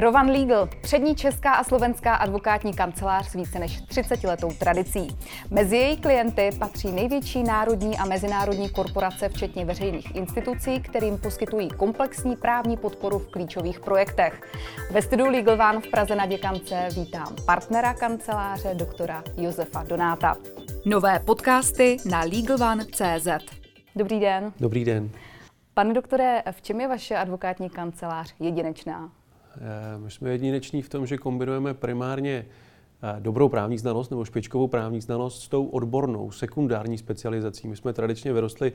Rovan Legal, přední česká a slovenská advokátní kancelář s více než 30 letou tradicí. Mezi její klienty patří největší národní a mezinárodní korporace, včetně veřejných institucí, kterým poskytují komplexní právní podporu v klíčových projektech. Ve studiu Legal One v Praze na Děkance vítám partnera kanceláře doktora Josefa Donáta. Nové podcasty na LegalOne.cz Dobrý den. Dobrý den. Pane doktore, v čem je vaše advokátní kancelář jedinečná? Eh, my jsme jedineční v tom, že kombinujeme primárně eh, dobrou právní znalost nebo špičkovou právní znalost s tou odbornou, sekundární specializací. My jsme tradičně vyrostli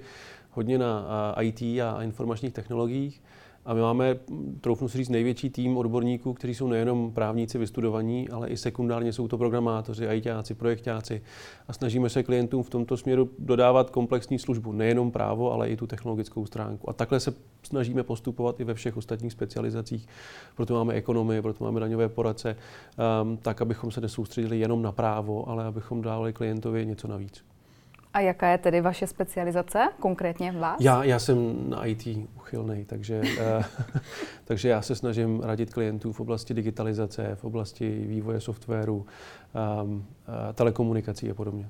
hodně na eh, IT a informačních technologiích a my máme, troufnu si říct, největší tým odborníků, kteří jsou nejenom právníci vystudovaní, ale i sekundárně jsou to programátoři, ITáci, projektáci. A snažíme se klientům v tomto směru dodávat komplexní službu, nejenom právo, ale i tu technologickou stránku. A takhle se snažíme postupovat i ve všech ostatních specializacích. Proto máme ekonomii, proto máme daňové poradce, um, tak, abychom se nesoustředili jenom na právo, ale abychom dávali klientovi něco navíc. A jaká je tedy vaše specializace, konkrétně vás? Já, já jsem na IT uchylný, takže, uh, takže já se snažím radit klientů v oblasti digitalizace, v oblasti vývoje softwaru, um, telekomunikací a podobně.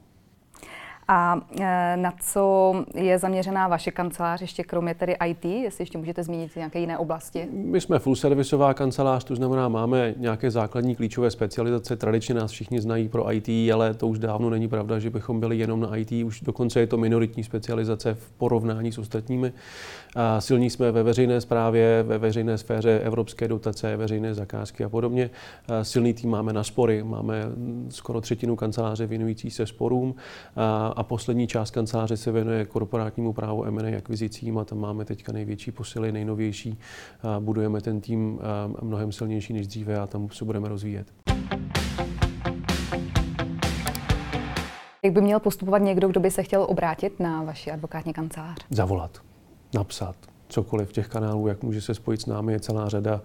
A e, na co je zaměřená vaše kancelář, ještě kromě tedy IT, jestli ještě můžete zmínit nějaké jiné oblasti? My jsme full servisová kancelář, to znamená, máme nějaké základní klíčové specializace. Tradičně nás všichni znají pro IT, ale to už dávno není pravda, že bychom byli jenom na IT. Už dokonce je to minoritní specializace v porovnání s ostatními. A silní jsme ve veřejné správě, ve veřejné sféře evropské dotace, veřejné zakázky a podobně. A silný tým máme na spory, máme skoro třetinu kanceláře věnující se sporům. A a poslední část kanceláře se věnuje korporátnímu právu M&A akvizicím a tam máme teďka největší posily, nejnovější. Budujeme ten tým mnohem silnější než dříve a tam se budeme rozvíjet. Jak by měl postupovat někdo, kdo by se chtěl obrátit na vaši advokátní kancelář? Zavolat, napsat, cokoliv těch kanálů, jak může se spojit s námi, je celá řada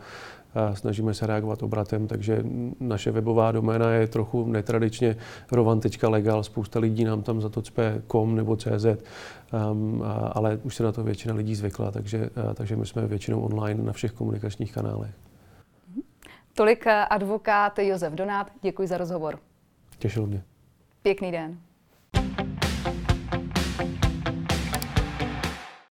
snažíme se reagovat obratem, takže naše webová doména je trochu netradičně rovan.legal, spousta lidí nám tam za to cpe com nebo cz, um, ale už se na to většina lidí zvykla, takže, takže my jsme většinou online na všech komunikačních kanálech. Tolik advokát Josef Donát, děkuji za rozhovor. Těšil mě. Pěkný den.